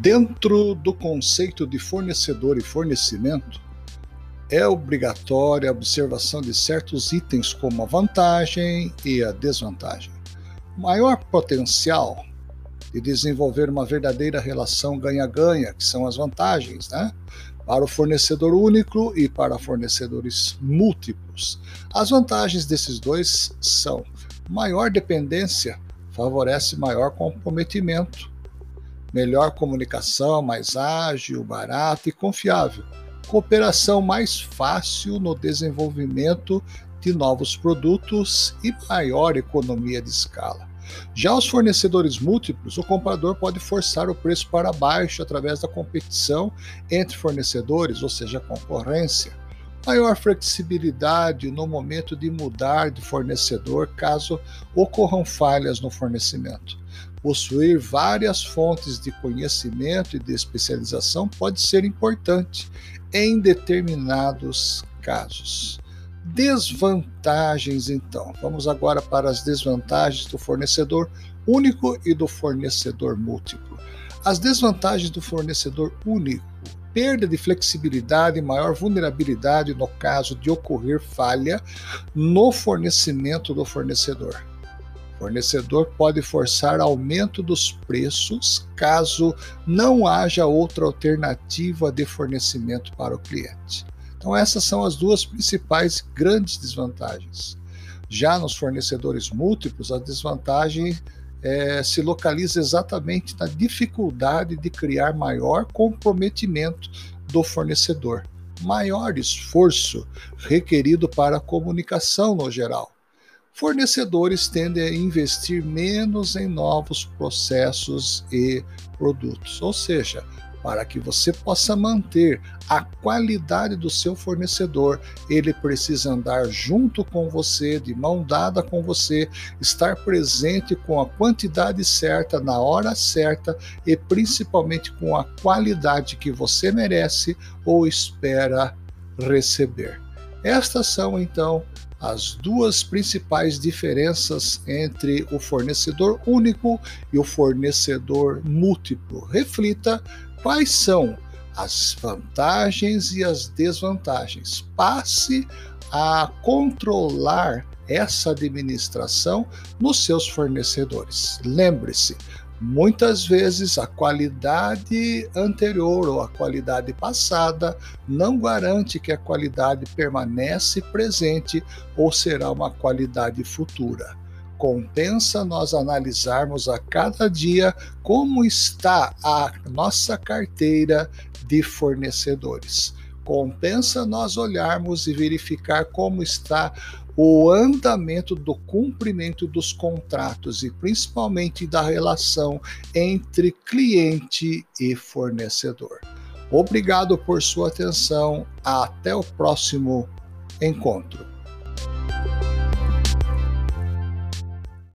Dentro do conceito de fornecedor e fornecimento, é obrigatória a observação de certos itens como a vantagem e a desvantagem. Maior potencial de desenvolver uma verdadeira relação ganha-ganha, que são as vantagens, né? Para o fornecedor único e para fornecedores múltiplos. As vantagens desses dois são maior dependência favorece maior comprometimento, melhor comunicação, mais ágil, barata e confiável, cooperação mais fácil no desenvolvimento de novos produtos e maior economia de escala. Já os fornecedores múltiplos, o comprador pode forçar o preço para baixo através da competição entre fornecedores, ou seja, concorrência. Maior flexibilidade no momento de mudar de fornecedor caso ocorram falhas no fornecimento. Possuir várias fontes de conhecimento e de especialização pode ser importante em determinados casos. Desvantagens, então. Vamos agora para as desvantagens do fornecedor único e do fornecedor múltiplo. As desvantagens do fornecedor único: perda de flexibilidade e maior vulnerabilidade no caso de ocorrer falha no fornecimento do fornecedor. Fornecedor pode forçar aumento dos preços caso não haja outra alternativa de fornecimento para o cliente. Então, essas são as duas principais grandes desvantagens. Já nos fornecedores múltiplos, a desvantagem é, se localiza exatamente na dificuldade de criar maior comprometimento do fornecedor, maior esforço requerido para a comunicação no geral. Fornecedores tendem a investir menos em novos processos e produtos, ou seja, para que você possa manter a qualidade do seu fornecedor, ele precisa andar junto com você, de mão dada com você, estar presente com a quantidade certa, na hora certa e principalmente com a qualidade que você merece ou espera receber. Estas são então as duas principais diferenças entre o fornecedor único e o fornecedor múltiplo. Reflita quais são as vantagens e as desvantagens. Passe a controlar essa administração nos seus fornecedores. Lembre-se, muitas vezes a qualidade anterior ou a qualidade passada não garante que a qualidade permanece presente ou será uma qualidade futura compensa nós analisarmos a cada dia como está a nossa carteira de fornecedores. Compensa nós olharmos e verificar como está o andamento do cumprimento dos contratos e principalmente da relação entre cliente e fornecedor. Obrigado por sua atenção. Até o próximo encontro.